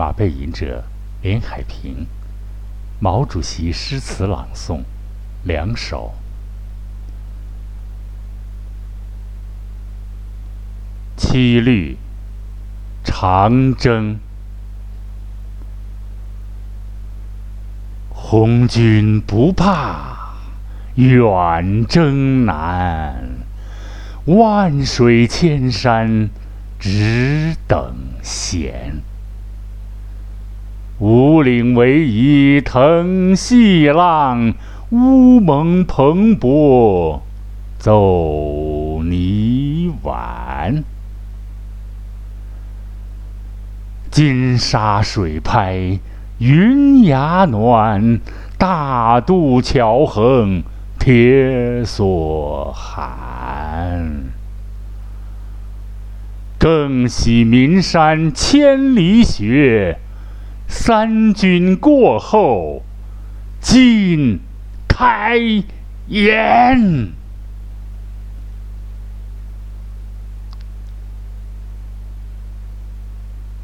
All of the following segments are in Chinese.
马背吟者林海平，毛主席诗词朗诵两首。七律《长征》，红军不怕远征难，万水千山只等闲。五岭逶迤腾细浪，乌蒙蓬勃走泥丸。金沙水拍云崖暖，大渡桥横铁索寒。更喜岷山千里雪，三军过后尽开颜。《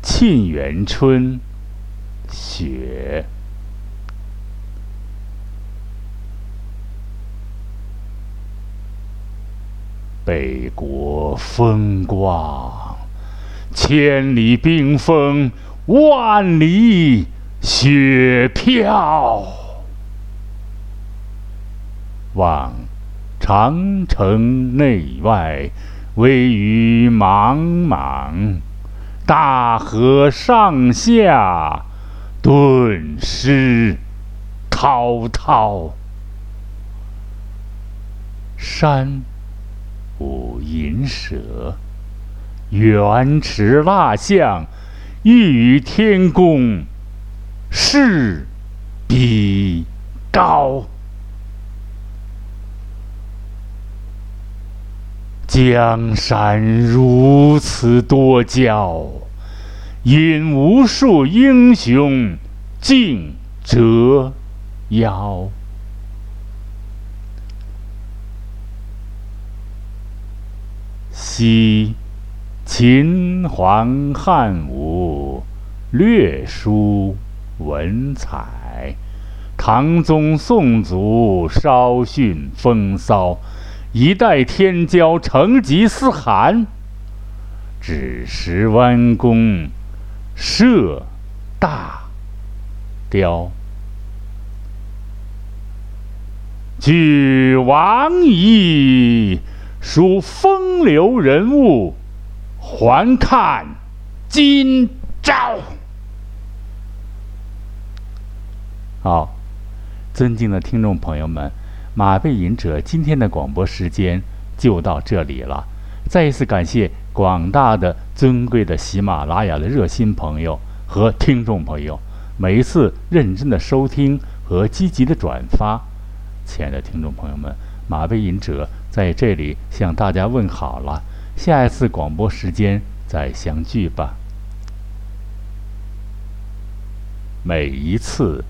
沁园春·雪》北国风光，千里冰封，万里雪飘。望长城内外，惟余莽莽。大河上下，顿失滔滔。山舞银蛇，原驰蜡象，欲与天公试比高。江山如此多娇，引无数英雄竞折腰。昔秦皇汉武，略输文采；唐宗宋祖，稍逊风骚。一代天骄成吉思汗，只识弯弓射大雕。俱往矣，数风流人物，还看今朝。好，尊敬的听众朋友们。马背吟者今天的广播时间就到这里了，再一次感谢广大的尊贵的喜马拉雅的热心朋友和听众朋友，每一次认真的收听和积极的转发，亲爱的听众朋友们，马背吟者在这里向大家问好了，下一次广播时间再相聚吧。每一次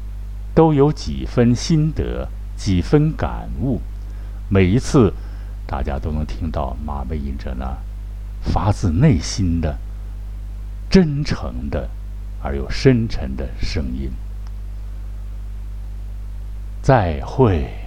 都有几分心得。几分感悟，每一次，大家都能听到马背吟者那发自内心的、真诚的而又深沉的声音。再会。